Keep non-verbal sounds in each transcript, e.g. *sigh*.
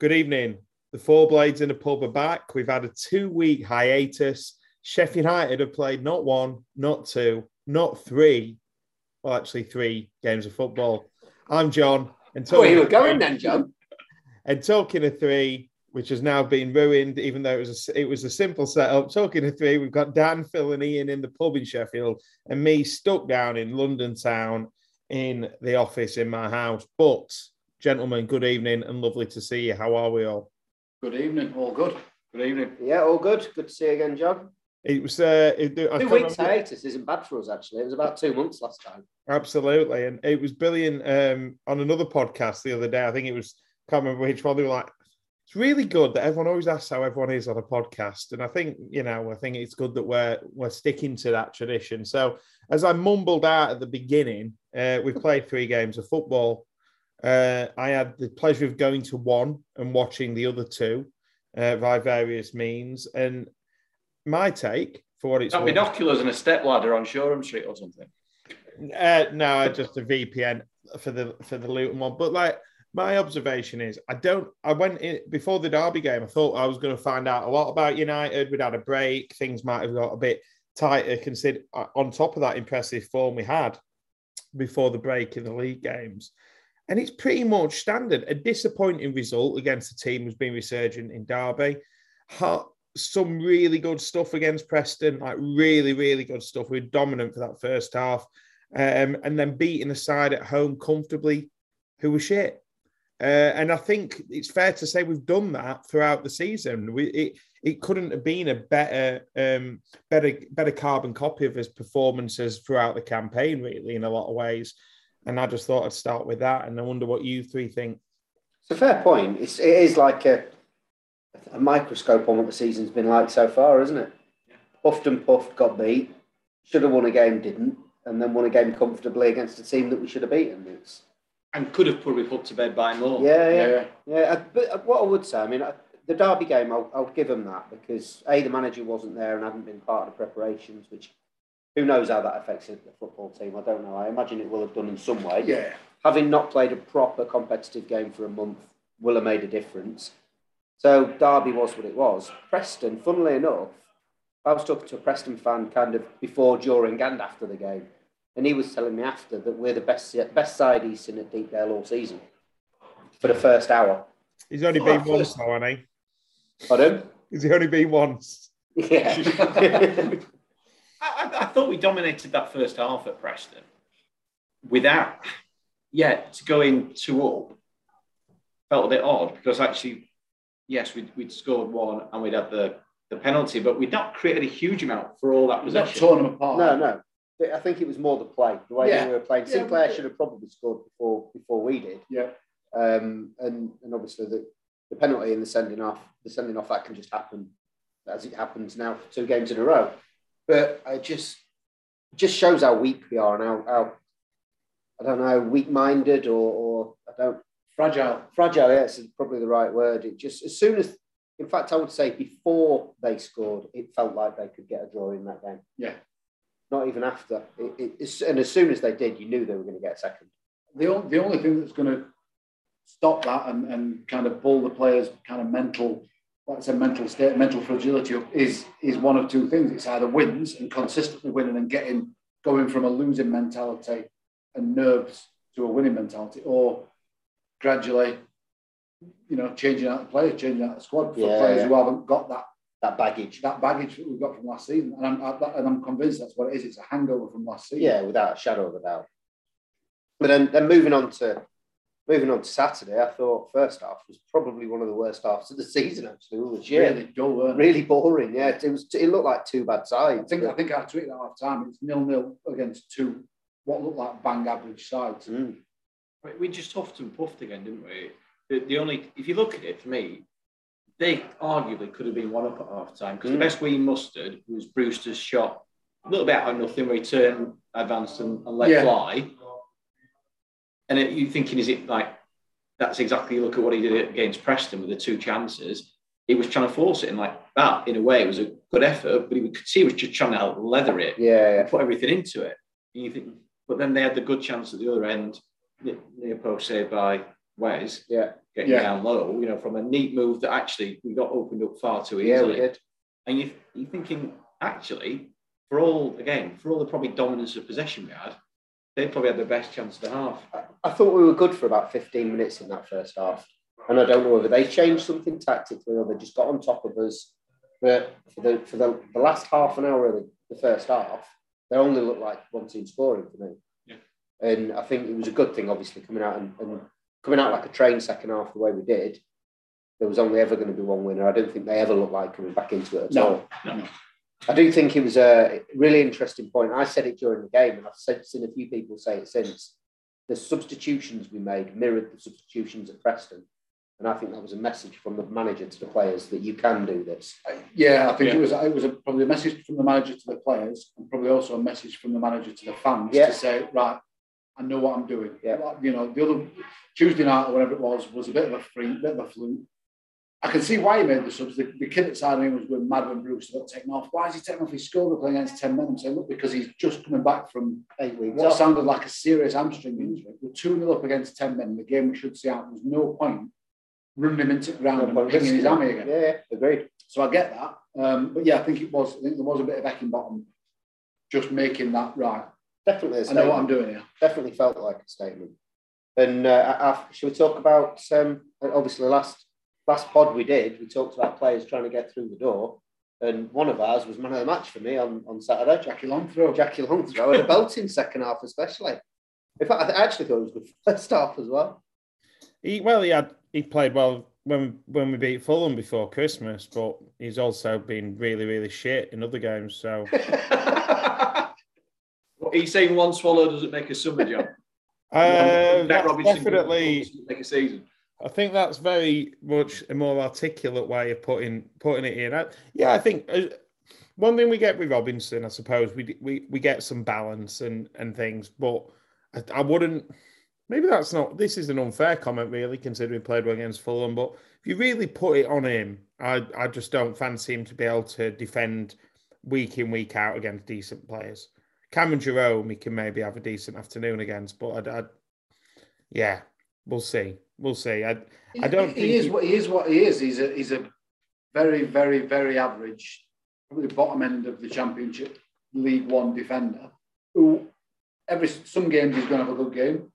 Good evening. The Four Blades in the pub are back. We've had a two week hiatus. Sheffield United have played not one, not two, not three, well, actually, three games of football. I'm John. And talking, oh, you were going then, John. And talking of three, which has now been ruined, even though it was a, it was a simple setup. Talking of three, we've got Dan, Phil, and Ian in the pub in Sheffield, and me stuck down in London town in the office in my house. But, gentlemen, good evening and lovely to see you. How are we all? Good evening. All good. Good evening. Yeah, all good. Good to see you again, John. It was uh, it, two weeks hiatus isn't bad for us actually. It was about two months last time. Absolutely, and it was brilliant. Um, on another podcast the other day, I think it was can't remember which one. They were like, "It's really good that everyone always asks how everyone is on a podcast," and I think you know, I think it's good that we're we're sticking to that tradition. So, as I mumbled out at the beginning, uh, we've played three games of football. Uh, I had the pleasure of going to one and watching the other two uh, by various means, and my take for what it's binoculars and a stepladder on Shoreham Street or something. Uh, no, just a VPN for the for the Luton one. But like my observation is, I don't. I went in before the Derby game. I thought I was going to find out a lot about United. We'd had a break. Things might have got a bit tighter. Consider uh, on top of that impressive form we had before the break in the league games. And it's pretty much standard. A disappointing result against a team who's been resurgent in Derby some really good stuff against Preston, like really, really good stuff. We are dominant for that first half. Um, and then beating a side at home comfortably who were shit. Uh, and I think it's fair to say we've done that throughout the season. We, it, it couldn't have been a better, um, better, better carbon copy of his performances throughout the campaign, really, in a lot of ways. And I just thought I'd start with that. And I wonder what you three think. It's a fair point. It's, it is like a, a microscope on what the season's been like so far, isn't it? Yeah. Puffed and puffed, got beat. Should have won a game, didn't, and then won a game comfortably against a team that we should have beaten. It's and could have probably put to bed by more. Yeah, yeah, yeah. yeah. But uh, what I would say, I mean, uh, the Derby game, I'll, I'll give them that because a the manager wasn't there and hadn't been part of the preparations, which who knows how that affects the football team. I don't know. I imagine it will have done in some way. Yeah. Having not played a proper competitive game for a month will have made a difference. So Derby was what it was. Preston, funnily enough, I was talking to a Preston fan kind of before, during, and after the game, and he was telling me after that we're the best best side he's seen at Deepdale all season for the first hour. He's only been oh, once, though, hasn't he? Pardon? He's only been once. Yeah. *laughs* I, I, thought we dominated that first half at Preston without yet going two up. Felt a bit odd because actually yes, we'd, we'd scored one and we'd had the, the penalty, but we'd not created a huge amount for all that possession. Not torn them apart. No, no. I think it was more the play, the way yeah. we were playing. Yeah, Sinclair should have probably scored before before we did. Yeah. Um, and and obviously the, the penalty and the sending off, the sending off that can just happen as it happens now for two games in a row. But it just just shows how weak we are and how, how I don't know, weak minded or, or I don't Fragile. Fragile, yes, is probably the right word. It just, as soon as, in fact, I would say before they scored, it felt like they could get a draw in that game. Yeah. Not even after. It, it, and as soon as they did, you knew they were going to get a second. The, only, the only thing that's going to stop that and, and kind of pull the players' kind of mental, like a mental state, mental fragility up is, is one of two things. It's either wins and consistently winning and getting, going from a losing mentality and nerves to a winning mentality, or gradually, you know, changing out the players, changing out the squad for yeah, players yeah. who haven't got that that baggage, that baggage that we've got from last season. And I'm and I'm convinced that's what it is. It's a hangover from last season. Yeah, without a shadow of a doubt. But then, then moving on to moving on to Saturday, I thought first half was probably one of the worst halves of the season. Actually, all was really dull, really boring. Yeah, it was. It looked like two bad sides. I think I think I tweeted at half time. It's nil nil against two what looked like bang average sides. Mm. We just huffed and puffed again, didn't we? The, the, only, if you look at it, for me, they arguably could have been one up at half time because mm. the best we mustered was Brewster's shot, a little bit out of nothing, where he turned, advanced, and, and let yeah. fly. And it, you thinking, is it like that's exactly look at what he did against Preston with the two chances? He was trying to force it, and like that, in a way, it was a good effort, but he could see he was just trying to leather it, yeah, yeah. put everything into it. And you think, but then they had the good chance at the other end near post saved by Wes. Yeah. getting Yeah. down low. You know, from a neat move that actually we got opened up far too easily. Yeah. And you, you're thinking, actually, for all, again, for all the probably dominance of possession we had, they probably had the best chance of the half. I thought we were good for about 15 minutes in that first half. And I don't know whether they changed something tactically or they just got on top of us. But for the for the, the last half an hour of the, the first half, they only looked like one team scoring for me. Yeah. And I think it was a good thing, obviously, coming out and, and coming out like a train second half the way we did. There was only ever going to be one winner. I don't think they ever looked like coming back into it at No, all. no. I do think it was a really interesting point. I said it during the game, and I've said, seen a few people say it since. The substitutions we made mirrored the substitutions at Preston. And I think that was a message from the manager to the players that you can do this. Uh, yeah, I think Yeah. it was it was a, probably a message from the manager to the players, and probably also a message from the manager to the fans Yeah. to say, right, I know what I'm doing. Yeah. You know, the other Tuesday night or whatever it was was a bit of a freak, bit of a fluke. I can see why he made the subs. The, the kid at him was going mad when Bruce got taken off. Why is he taking off his score? They're playing against 10 men. I'm saying, look, because he's just coming back from Eight weeks what sounded like a serious hamstring injury. We're 2 0 up against 10 men. The game we should see out. There's no point running him into the ground No and point pinging his hammy again. Yeah, yeah, agreed. So I get that. Um, but yeah, I think it was. I think there was a bit of Heckingbottom just making that right. Definitely a I know what I'm doing here. Definitely felt like a statement. And uh, I, I, should we talk about, um, obviously, last, last pod we did, we talked about players trying to get through the door. And one of ours was man of the match for me on, on Saturday. Jackie Longthrow. Jackie Longthrow had a belting second half, especially. In fact, I th- I actually thought it was good *laughs* first half as well. He well, he had he played well when when we beat Fulham before Christmas, but he's also been really really shit in other games. So *laughs* What, He's saying one swallow doesn't make a summer, John. uh, that's Robinson definitely. doesn't make a season. I think that's very much a more articulate way of putting putting it in. I, yeah, I think uh, one thing we get with Robinson, I suppose, we we we get some balance and and things, but I, I wouldn't. Maybe that's not. This is an unfair comment, really, considering he played well against Fulham. But if you really put it on him, I I just don't fancy him to be able to defend week in week out against decent players. Cameron Jerome, he can maybe have a decent afternoon against, but I, I yeah, we'll see. We'll see. I I don't He, think he is he- what he is. What he is. He's a he's a very very very average, probably bottom end of the Championship League One defender. Who every some games he's going to have a good game,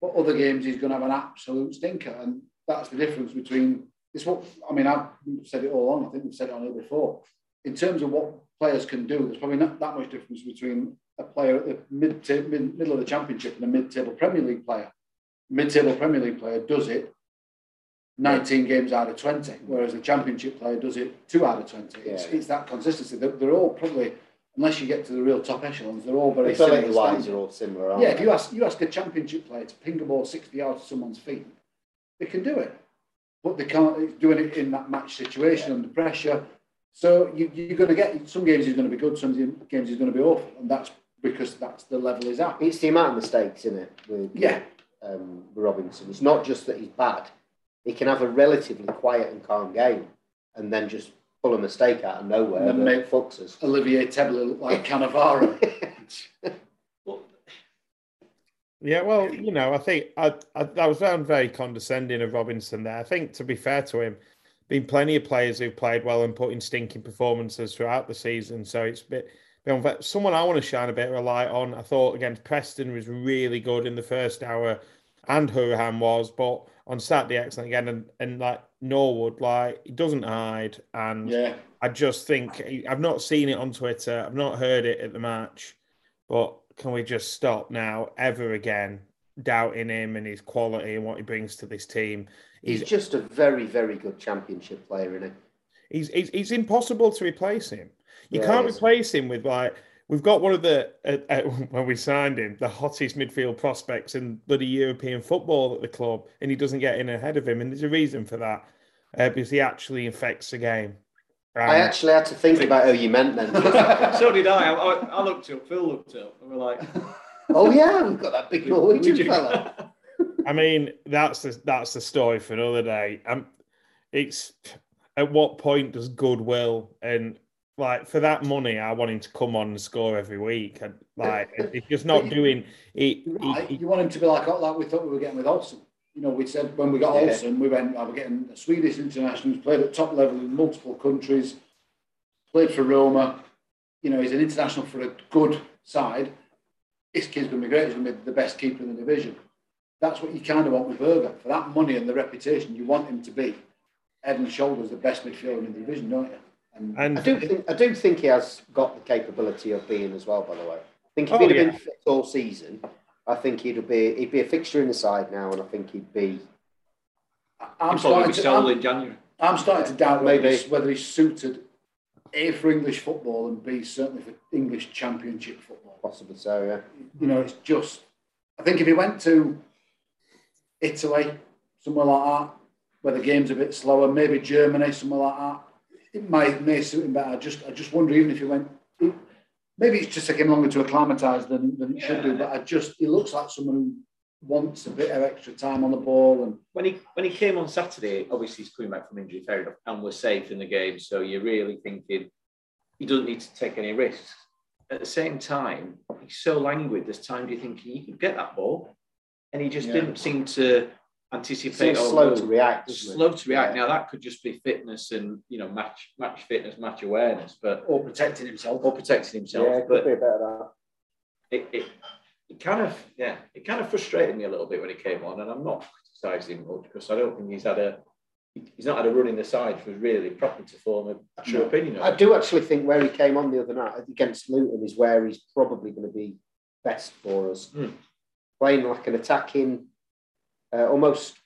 but other games he's going to have an absolute stinker, and that's the difference between. It's what I mean. I've said it all on. I think we've said it on here before. In terms of what players can do, there's probably not that much difference between a player at the mid, mid middle of the Championship and a mid-table Premier League player. Mid-table Premier League player does it 19 games out of 20, whereas a championship player does it two out of 20. It's, Yeah. it's that consistency. They're, they're all probably, unless you get to the real top echelons, they're all very similar. wise, standard. are all similar. Aren't Yeah, if you ask you ask a championship player to ping a ball 60 yards to someone's feet, they can do it. But they can't doing it in that match situation under pressure. So you, you're going to get some games he's going to be good, some games he's going to be awful, and that's because that's the level he's at. It's the amount of mistakes, isn't it? With, Yeah, um, Robinson. It's not just that he's bad. He can have a relatively quiet and calm game and then just pull a mistake out of nowhere And then that make- fucks us. Olivier Tebler looked like *laughs* Cannavaro. Yeah, well, you know, I think I, I I was found very condescending of Robinson there. I think to be fair to him, been plenty of players who've played well and put in stinking performances throughout the season. So it's a bit, bit unfair. Someone I want to shine a bit of a light on. I thought against Preston was really good in the first hour, and Hurahan was, but on Saturday excellent again. And, and like Norwood, like he doesn't hide, and yeah, I just think I've not seen it on Twitter. I've not heard it at the match, but can we just stop now, ever again, doubting him and his quality and what he brings to this team? He's He's just a very, very good championship player, isn't he? he's he's, he's impossible to replace him. You Yeah, can't he replace him with like we've got one of the uh, uh, *laughs* when we signed him the hottest midfield prospects in bloody European football at the club, and he doesn't get in ahead of him, and there's a reason for that uh, because he actually infects the game. I actually had to think about who you meant then. *laughs* so did I. I. I- I looked up, Phil looked up, and we're like, *laughs* oh yeah, we've got that big Norwegian fella. I mean, that's the that's the story for another day. Um, it's at what point does goodwill and like for that money, I want him to come on and score every week. And like, *laughs* it's just not doing it. right. it- You want him to be like "Oh, like we thought we were getting with Olsen. You know, we said when we got Yeah. Olsen, we went, oh, we're getting a Swedish international who's played at top level in multiple countries, played for Roma. You know, he's an international for a good side. This kid's going to be great. He's going to be the best keeper in the division. That's what you kind of want with Berge. For that money and the reputation, you want him to be head and shoulders the best midfielder in the division, don't you? And, And I do think I do think he has got the capability of being as well. By the way, I think if Oh, he'd have yeah. been fit all season, I think he'd be he'd be a fixture in the side now, and I think he'd be. I'm He'd starting be to, sold I'm, in January. I'm starting to doubt whether Maybe. he's, whether he's suited A for English football and B certainly for English Championship football. Possibly so, yeah. You know, it's just. I think if he went to Italy, somewhere like that, where the game's a bit slower, maybe Germany, somewhere like that, it might may suit him better. I just, I just wonder even if he went. Maybe it's just taking longer to acclimatise than, than it should do. But I just, he looks like someone who wants a bit of extra time on the ball and When he when he came on Saturday, obviously he's coming back from injury, fair enough, and was safe in the game. So you're really thinking he doesn't need to take any risks. At the same time, he's so languid. There's times you think he could get that ball, and he just Yeah. didn't seem to anticipate. slow to react. slow to react. Yeah. Now that could just be fitness and you know match match fitness, match awareness, but or protecting himself. or protecting himself. Yeah, it could be a bit of that. it, it, it kind of yeah, it kind of frustrated me a little bit when he came on, and I'm not criticising him much because I don't think he's had a he's not had a run in the side for really proper to form a, true No. opinion. I do actually think where he came on the other night against Luton is where he's probably going to be best for us. Hmm. Playing like an attacking, uh, almost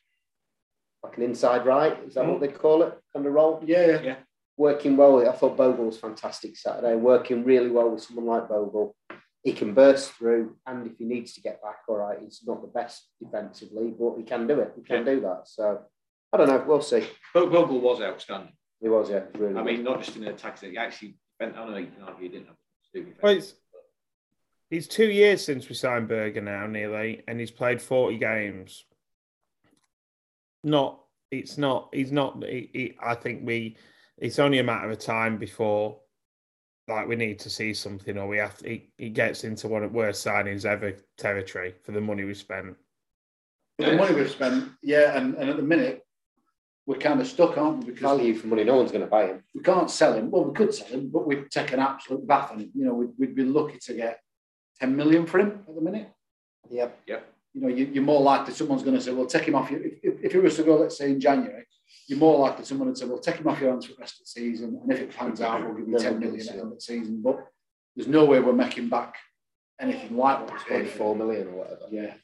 like an inside right. Is that Hmm. what they call it? Kind of role. Yeah, yeah. Working well. with- I thought Bogle was fantastic Saturday. Working really well with someone like Bogle. He can burst through, and if he needs to get back, all right, he's not the best defensively, but he can do it. He can do that. So I don't know. We'll see. But Bogle was outstanding. He was, yeah, really. I good. mean, not just in the attacks, he actually. I don't know. You he didn't have to do Well, defence. it's, it's two years since we signed Berge now, nearly, and he's played 40 games. Not, it's not, he's not, he, he, I think we, it's only a matter of time before, like, we need to see something or we have to, he, he gets into one of the worst signings ever territory for the money we spent. But the money we've spent, yeah, and, and at the minute, we're kind of stuck, aren't we? Because value for money. No one's going to buy him. we can't sell him. Well, we could sell him, but we'd take an absolute bath on him. You know, we'd, we'd be lucky to get 10 million for him at the minute. Yep. Yep. You know, you, you're more likely someone's going to say, well, take him off you. If, if, if it was to go, let's say in January, you're more likely someone would say, well, take him off your hands for the rest of the season. And if it pans out, we'll give you 10 million at the end of the season. But there's no way we're making back anything like what we paid paid four million or whatever. Yeah.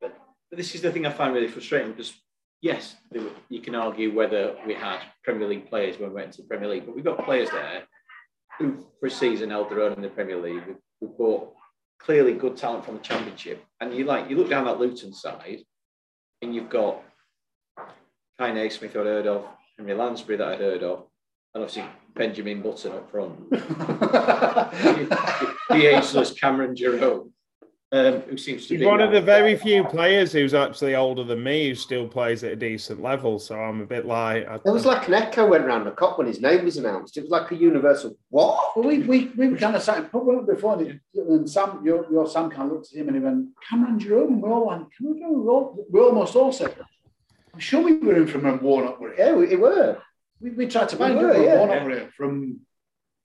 But this is the thing I find really frustrating because, yes, there were- you can argue whether we had Premier League players when we went to the Premier League, but we've got players there who, for a season, held their own in the Premier League. We've, we've clearly good talent from the Championship, and you like you look down that Luton side, and you've got Kal Naismith, who I'd heard of, Henry Lansbury that I'd heard of, and obviously Benjamin Button up front. *laughs* *laughs* the ageless Cameron Jerome, um, who seems to He's be one of the very few players who's actually older than me who still plays at a decent level. So I'm a bit like, I, There was like an echo went round the Kop when his name was announced. It was like a universal what? Well, we, we, we were kind of sat put one before, and and Sam, your, your Sam kind of looked at him and he went, Cameron Jerome, and we all went, Cameron Jerome, we, all, we almost all said, I'm sure we were in from when Warnock were here. Yeah, we, it were. We, we tried to We find were, out yeah. Warnock were here from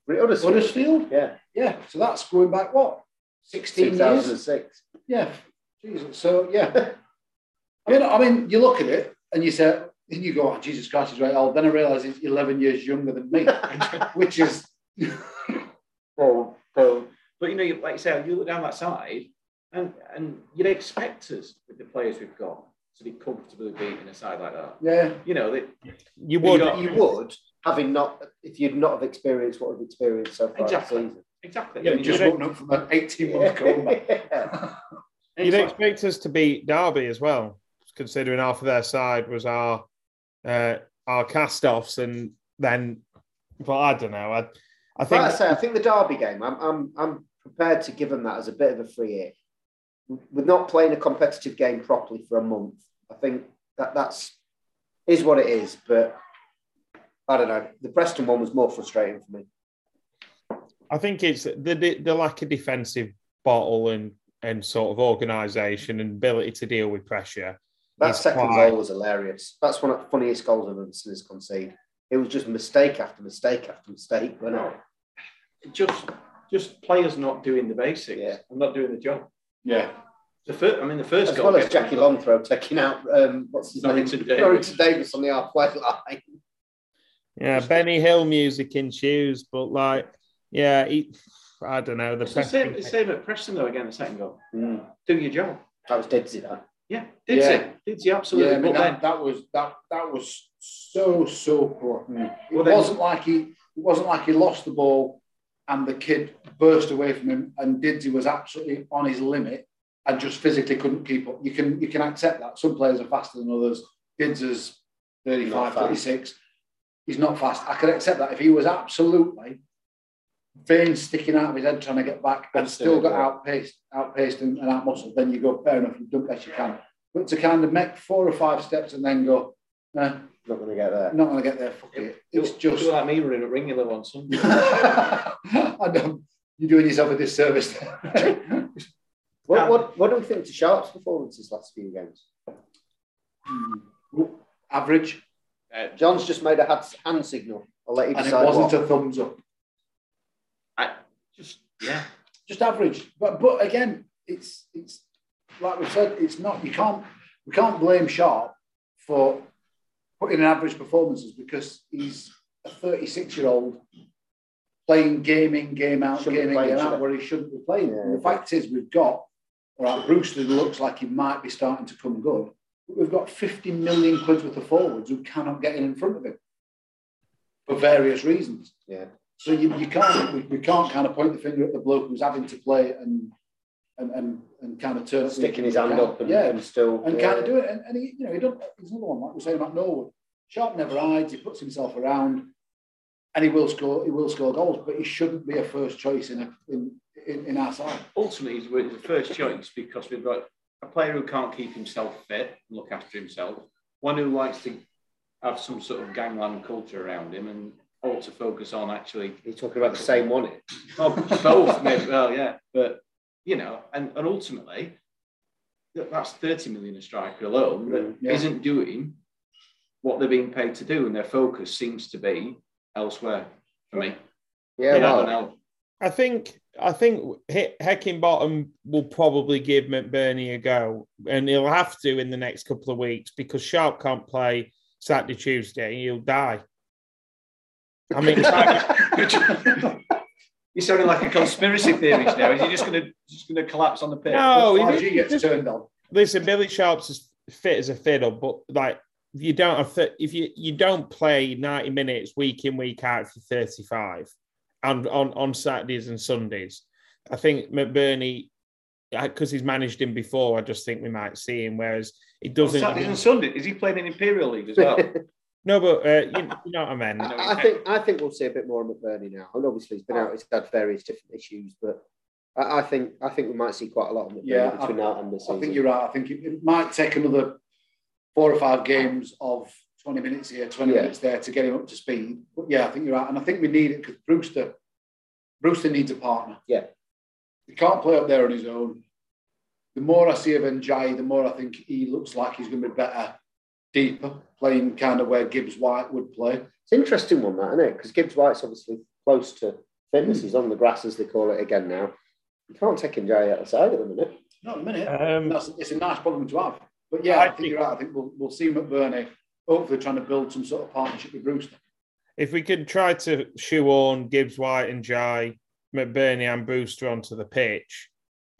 Huddersfield. Huddersfield. Yeah, Yeah, so that's going back, what, 16 years? 2006. Yeah, Jesus. So, yeah. I mean, I mean, you look at it and you say, and you go, oh, Jesus Christ, he's right old. Then I realise he's 11 years younger than me, *laughs* which is, *laughs* Well, so, but you know, like you say, you look down that side, and and you'd expect us with the players we've got to be comfortably beating a side like that. yeah. You know, they, you would. got- You would, having not, if you'd not have experienced what we've experienced so far Exactly. this season. exactly. Yeah, I just you'd- woken up from an 18 month coma. *laughs* Yeah. You'd it's like- expect us to beat Derby as well, considering half of their side was our uh, our cast-offs, and then, but I don't know. I I But think I say, I think the Derby game, I'm, I'm, I'm prepared to give them that as a bit of a free hit. With not playing a competitive game properly for a month, I think that that's is what it is. But I don't know. The Preston one was more frustrating for me. I think it's the the lack of defensive bottle and and sort of organisation and ability to deal with pressure. That second quite- goal was hilarious. That's one of the funniest goals I've ever seen us concede. It was just mistake after mistake after mistake, wasn't? Just, just players not doing the basics Yeah. and not doing the job. Yeah. The first, I mean, the first As goal well as gets- Jackie Longthrow taking out um, what's his Norrington name? Davis. Norrington-Davies on the halfway *laughs* line. Yeah, Benny Hill music in shoes, but like, yeah, he, I don't know. The It's the same, same at Preston though. Again, the second goal. Mm. Do your job. That was Didsy, that. Yeah, did Yeah. it? Did he absolutely? Yeah, I mean, but that, then, that was that that was so so poor. It Well, then- wasn't like he it wasn't like he lost the ball and the kid burst away from him and Didsy was absolutely on his limit and just physically couldn't keep up. You can you can accept that. Some players are faster than others. Dids is 35, 36. He's not fast. I could accept that if he was absolutely veins sticking out of his head trying to get back and still got outpaced, outpaced and, and outmuscled, then you go, fair enough, you've done best you can. But to kind of make four or five steps and then go, nah, Not going to get there. not going to get there, fuck it. It's You're just, like me running at Ringular on Sunday. I you're doing yourself a disservice. *laughs* What, what, what do we think to Sharp's performances last few games? Average, Uh, John's just made a hand, hand signal. I'll let you decide. and it wasn't what. a thumbs up. I just yeah. just average. But but again, it's it's like we said, it's not you can't we can't blame Sharp for putting in average performances because he's a 36 year old playing game in, game out, Shouldn't game in, game out he? where he shouldn't be playing. Yeah. The fact is we've got all right, Brewster looks like he might be starting to come good. But we've got 50 million quid worth of forwards who cannot get in in front of him for various reasons. Yeah. So you, you can't we, we can't kind of point the finger at the bloke who's having to play and and and, and kind of turn Sticking his hand up and, yeah, and still. and yeah. kind of do it. And, and he, you know, he don't. He's another one like we're saying about Norwood. Sharp never hides. He puts himself around, and he will score. He will score goals, but he shouldn't be a first choice in a in in, in our side. Ultimately, he's the first choice because we've got a player who can't keep himself fit and look after himself, one who likes to have some sort of gangland culture around him, and all to focus on actually You're talking about the same one. It. Oh, both, maybe. Well, yeah, but you know, and, and ultimately, that's thirty million a striker alone that Yeah. not doing what they're being paid to do, and their focus seems to be elsewhere for me. Yeah, I well, know. I think I think He- Heckingbottom will probably give McBurnie a go, and he'll have to in the next couple of weeks because Sharp can't play Saturday, Tuesday. And he'll die. I mean, *laughs* *laughs* You're sounding like a conspiracy theorist now. Is he just going to just going to collapse on the pitch? no, he- gets just- turned on. listen, Billy Sharp's as fit as a fiddle, but like you don't have th- if you you don't play ninety minutes week in week out for thirty five, and on on Saturdays and Sundays, I think McBurnie because he's managed him before. I just think we might see him. Whereas it doesn't. Saturdays and Sundays. Is he playing in Imperial League as well? *laughs* no, but uh, you, you know what I mean. I, I think I think we'll see a bit more of McBurnie now. And obviously, he's been out. He's had various different issues, but I, I think I think we might see quite a lot of McBurnie Yeah, between now and the season. I think you're right. I think it, it might take another four or five games of 20 minutes here, 20 Yeah. minutes there to get him up to speed. But yeah, I think you're right. And I think we need it because Brewster, Brewster needs a partner. Yeah. He can't play up there on his own. The more I see of Ndiaye, the more I think he looks like he's going to be better, deeper, playing kind of where Gibbs White would play. It's an interesting one, that isn't it? Because Gibbs White's obviously close to fitness. He's on the grass, as they call it again now. You can't take Ndiaye out the side at the minute. Not a minute. Um, That's, it's a nice problem to have. But yeah, I I, think, think- you're right. I think we'll, we'll see McBurnie hopefully trying to build some sort of partnership with Brewster. if we could try to shoehorn Gibbs White and Jai, McBurnie and Brewster onto the pitch,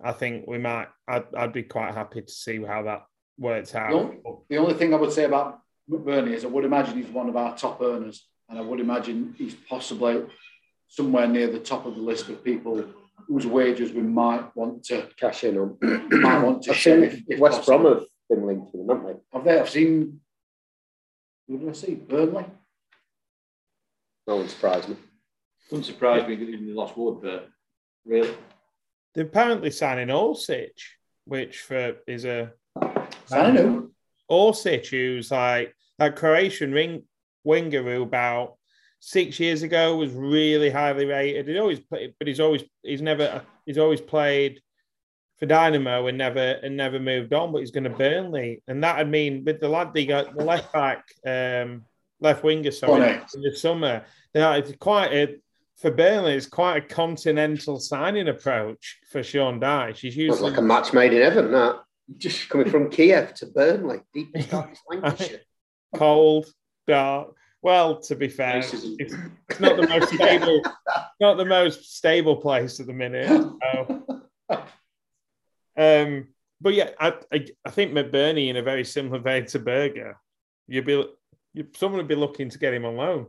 I think we might. I'd, I'd be quite happy to see how that works out. No. The only thing I would say about McBurnie is I would imagine he's one of our top earners, and I would imagine he's possibly somewhere near the top of the list of people whose wages we might want to Cash in on. might want to I've share. If, if West possible. Brom have been linked to them, haven't they? Have they? I've seen. Who did I see? Burnley. No one surprised me. Wouldn't surprise me if they lost Wood, but really, They're apparently signing Orsic, which for is a I don't know. Orsic, who's like that Croatian ring winger who about six years ago was really highly rated. He always played, but he's always he's never he's always played for Dynamo and never and never moved on, but he's going to Burnley, and that'd mean with the lad they got the left back, um, left winger, sorry, in the summer. Now it's quite a for Burnley. It's quite a continental signing approach for Sean Dyche. She's usually like a match made in heaven. That just coming from Kiev to Burnley, deep in *laughs* Lancashire. Cold, dark. Well, to be fair, it's, it's, not the most *laughs* stable, not the most stable place at the minute. So. *laughs* Um, but yeah, I, I, I think McBurnie in a very similar vein to Berge, you'd be you, someone would be looking to get him on loan.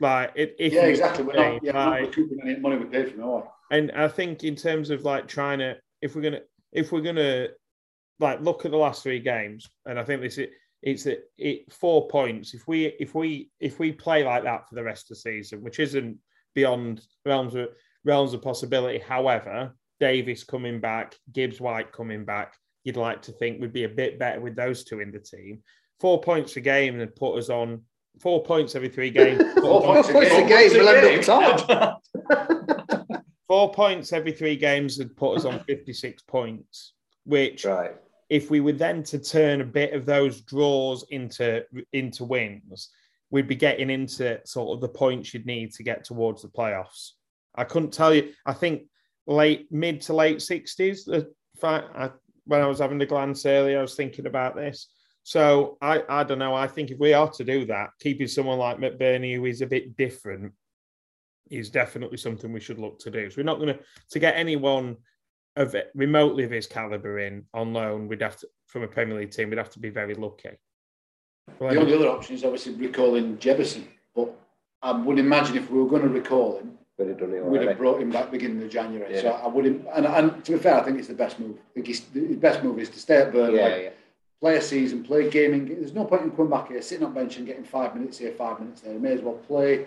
Like it, if yeah, exactly. We're not, yeah, like, not recouping any money we paid for him. And I think in terms of like trying to, if we're gonna, if we're gonna, like look at the last three games, and I think this is it's it, it four points. If we if we if we play like that for the rest of the season, which isn't beyond realms of realms of possibility. However, Davis coming back, Gibbs White coming back, you'd like to think would be a bit better with those two in the team. Four points a game and put us on four points every three games. *laughs* four points a game, game. we'll end up top. *laughs* four points every three games would put us on 56 points, which right. if we were then to turn a bit of those draws into into wins, we'd be getting into sort of the points you'd need to get towards the playoffs. I couldn't tell you. I think late mid to late 60s. The fact I, when I was having a glance earlier, I was thinking about this. So I, I don't know. I think if we are to do that, keeping someone like McBurnie who is a bit different, is definitely something we should look to do. So we're not going to to get anyone of remotely of his caliber in on loan. We'd have to from a Premier League team. We'd have to be very lucky. Well, the only other option is obviously recalling Jebbison, but I would imagine if we were going to recall him, would have done it already. Would have brought him back beginning of January. Yeah. So I wouldn't. And, and to be fair, I think it's the best move. I think the best move is to stay at Burnley, yeah, yeah. play a season, play gaming. There's no point in coming back here, sitting on bench and getting five minutes here, five minutes there. You may as well play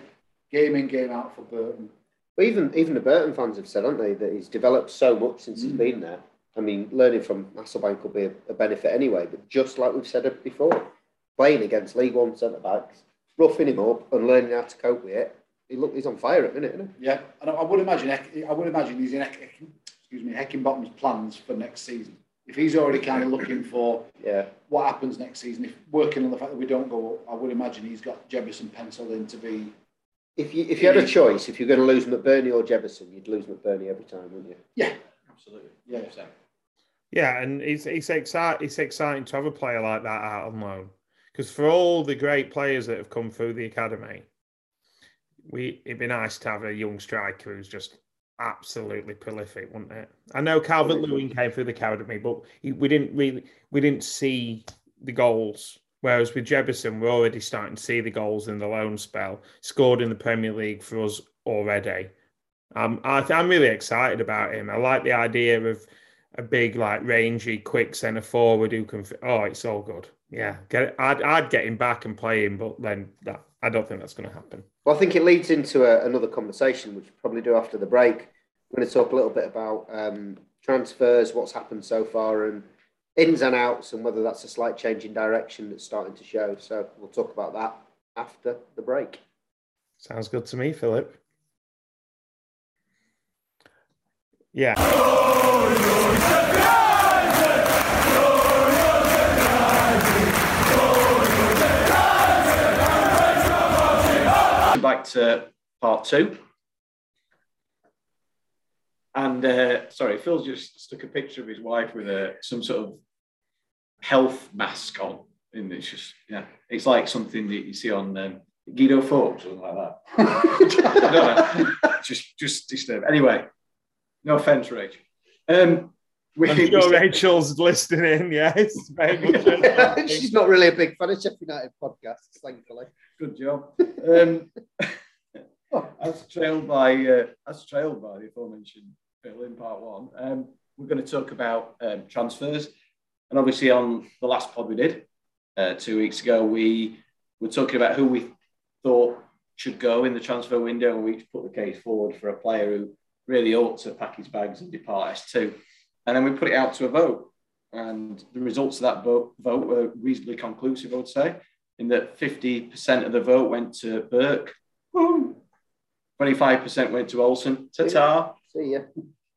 gaming, game out for Burton. But even even the Burton fans have said, haven't they, that he's developed so much since mm. he's been there. I mean, learning from Hasselbaink will be a, a benefit anyway. But just like we've said before, playing against League One centre backs, roughing him up and learning how to cope with it he look, he's on fire at the minute, isn't he? Yeah, and I would imagine I would imagine he's in excuse me Heckingbottom's plans for next season. If he's already kind of looking for yeah what happens next season, if working on the fact that we don't go, I would imagine he's got Jebbison penciled in to be. If you if you had a choice, if you're going to lose McBurnie or Jebbison, you'd lose McBurnie every time, wouldn't you? Yeah, absolutely. Yeah. Yeah, and it's it's exciting. It's exciting to have a player like that out on loan because for all the great players that have come through the academy, we it'd be nice to have a young striker who's just absolutely prolific, wouldn't it? I know Calvert Lewin came through the academy, but he, we didn't really we didn't see the goals. Whereas with Jebbison, we're already starting to see the goals in the loan spell. Scored in the Premier League for us already. Um, I, I'm really excited about him. I like the idea of a big, like rangy, quick centre forward who can. Oh, it's all good. Yeah, get it. I'd, I'd get him back and play him, but then that I don't think that's going to happen. Well, I think it leads into a, another conversation, which we'll probably do after the break. We're going to talk a little bit about um, transfers, what's happened so far, and ins and outs, and whether that's a slight change in direction that's starting to show. So we'll talk about that after the break. Sounds good to me, Philip. Yeah. Back to part two. And uh, sorry, Phil just stuck a picture of his wife with a, some sort of health mask on. And it's just, yeah, it's like something that you see on um, Guido Forbes or something like that. I don't know. Just, just disturb. Anyway, no offense, Rach. Um, we, I'm sure Rachel's listening in. Yes, *laughs* she's not really a big fan of Sheffield United podcasts, thankfully. Good job. Um, *laughs* as trailed by uh, as trailed by the aforementioned Bill in part one, um, we're going to talk about um, transfers, and obviously on the last pod we did uh, two weeks ago, we were talking about who we thought should go in the transfer window, and we put the case forward for a player who really ought to pack his bags and depart S2. And then we put it out to a vote. And the results of that vote, vote were reasonably conclusive, I would say, in that 50% of the vote went to Burke, Woo! 25% went to Olsen. Ta ta. See ya.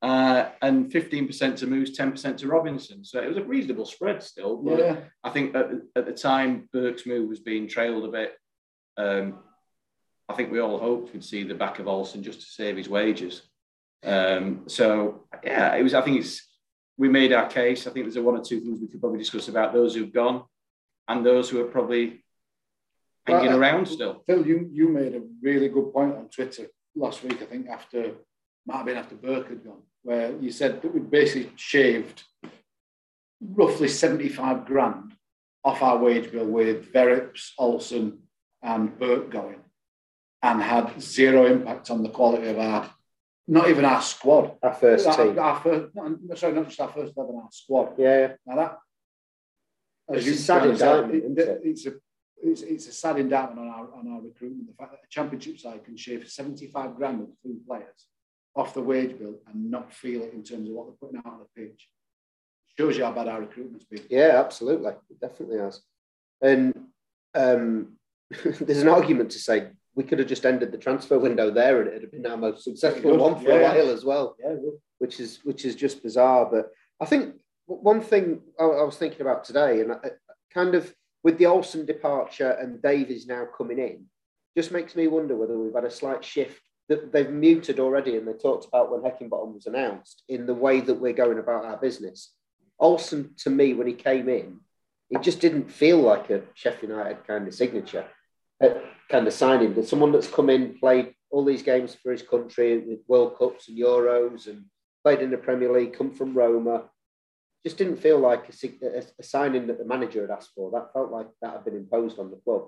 uh, and 15% to Moose, 10% to Robinson. So it was a reasonable spread still. But Yeah. I think at, the- at the time Burke's move was being trailed a bit. Um, I think we all hoped we'd see the back of Olsen just to save his wages. Um, so yeah, it was. I think it's we made our case. I think there's a one or two things we could probably discuss about those who've gone and those who are probably hanging Well, around still. Phil, you, you made a really good point on Twitter last week, I think, after might have been after Burke had gone, where you said that we basically shaved roughly 75 grand off our wage bill with Verrips, Olsen, and Burke going, and had zero impact on the quality of our, not even our squad. Our first our, team. our first, not, sorry, not just our first eleven, our squad. Yeah, Now that, It's you a sad kind said, indictment, it- isn't it? it's a it's, it's a sad indictment on our on our recruitment. The fact that a championship side can shave seventy five grand with three players off the wage bill and not feel it in terms of what they're putting out on the pitch shows you how bad our recruitment's been. yeah, absolutely. It definitely has. And um, *laughs* there's an argument to say we could have just ended the transfer window there and it'd have been our most successful one for Yeah. a while as well. Yeah, which is which is just bizarre. But I think one thing I, I was thinking about today, and I, I- kind of with the Olsen departure and Davies now coming in, just makes me wonder whether we've had a slight shift that they've muted already, and they talked about when Heckingbottom was announced in the way that we're going about our business. Olsen, to me, when he came in, it just didn't feel like a Sheffield United kind of signature, uh, kind of signing. There's someone that's come in, played all these games for his country, with World Cups and Euros, and played in the Premier League, come from Roma. Just didn't feel like a, a, a signing that the manager had asked for. That felt like that had been imposed on the club.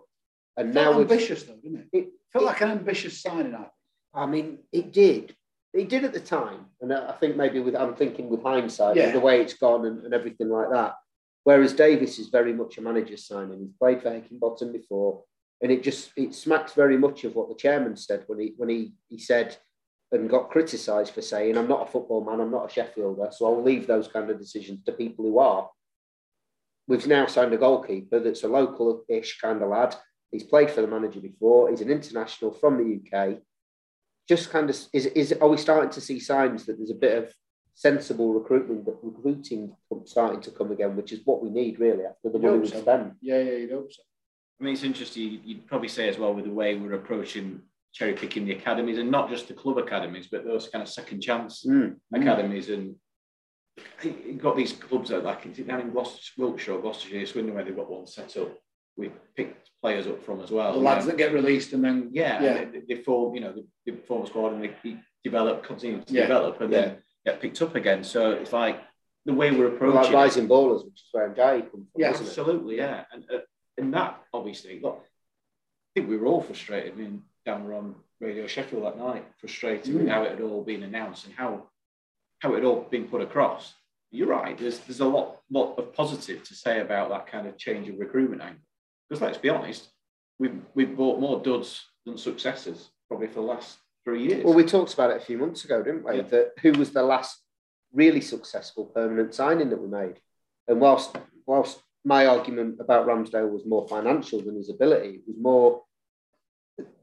And Felt now ambitious though, didn't it? it, Felt it- like an ambitious signing. I. I mean, it did. It did at the time, and I think maybe with I'm thinking with hindsight, Yeah. with the way it's gone and, and everything like that. Whereas Davies is very much a manager's signing. He's played for Heckingbottom before, and it just it smacks very much of what the chairman said when he when he he said and got criticised for saying, "I'm not a football man. I'm not a Sheffielder, so I'll leave those kind of decisions to people who are." We've now signed a goalkeeper that's a local-ish kind of lad. He's played for the manager before. He's an international from the UK just kind of is is are we starting to see signs that there's a bit of sensible recruitment that recruiting starting to come again, which is what we need really after the money we so. spend. Yeah, yeah, you'd hope so. I mean, it's interesting. You'd probably say as well with the way we're approaching cherry picking the academies, and not just the club academies, but those kind of second chance Mm. academies. And you've got these clubs that like is it down in Gloucester, Wiltshire, Gloucestershire, Swindon, where they've got one set up. We picked players up from as well. The lads know. that get released and then yeah, yeah. They, they form, you know, they, they form a squad and they, develop, continue to Yeah. develop, and then get picked up again. So it's like the way we're approaching. Like rising ballers, which is where Jai come from, Yeah, isn't it? Absolutely, yeah. And, uh, and that, obviously, look, I think we were all frustrated. I mean, Dan were on Radio Sheffield that night, frustrated with Mm. how it had all been announced and how how it had all been put across. You're right. There's there's a lot lot of positive to say about that kind of change of recruitment angle. Because let's be honest, we've we've bought more duds than successes probably for the last three years. Well, we talked about it a few months ago, didn't we? Yeah. That who was the last really successful permanent signing that we made? And whilst whilst my argument about Ramsdale was more financial than his ability, it was more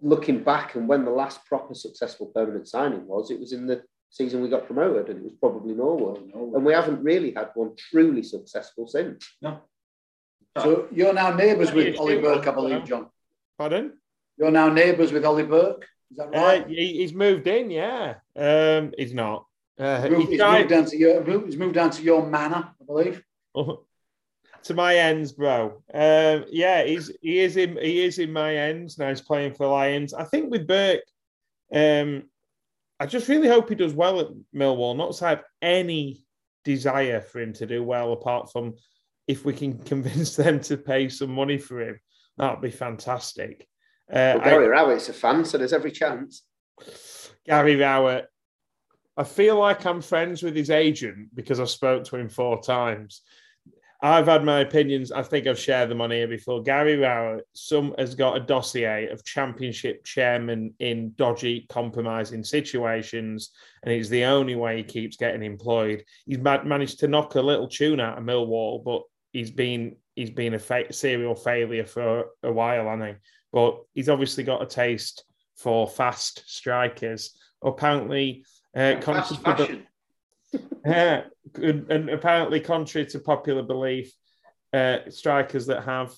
looking back and when the last proper successful permanent signing was, it was in the season we got promoted, and it was probably Norway. And we haven't really had one truly successful since. no. So you're now neighbours with Yeah, Ollie. Burke, I believe, John. Pardon? You're now neighbours with Ollie Burke. Is that Uh, right? he, he's moved in, yeah. Um, he's not. Uh, Moved- he's, moved down to your, he's moved down to your manor, I believe. To my ends, bro. Um, yeah, he's he is in he is in my ends now. He's playing for the Lions. I think with Burke, um, I just really hope he does well at Millwall. Not to have any desire for him to do well, apart from if we can *laughs* convince them to pay some money for him, that'd be fantastic. Uh, But I- Gary Rowett's a fan, so there's every chance. Gary Rowett. I feel like I'm friends with his agent because I spoke to him four times. I've had my opinions. I think I've shared them on here before. Gary Rowett, some has got a dossier of championship chairman in dodgy, compromising situations, and it's the only way he keeps getting employed. He's managed to knock a little tune out of Millwall, but he's been he's been a fa- serial failure for a while, hasn't he? But he's obviously got a taste for fast strikers. Apparently, uh, Fast of the- fashion. yeah, *laughs* and, and apparently, contrary to popular belief, uh, strikers that have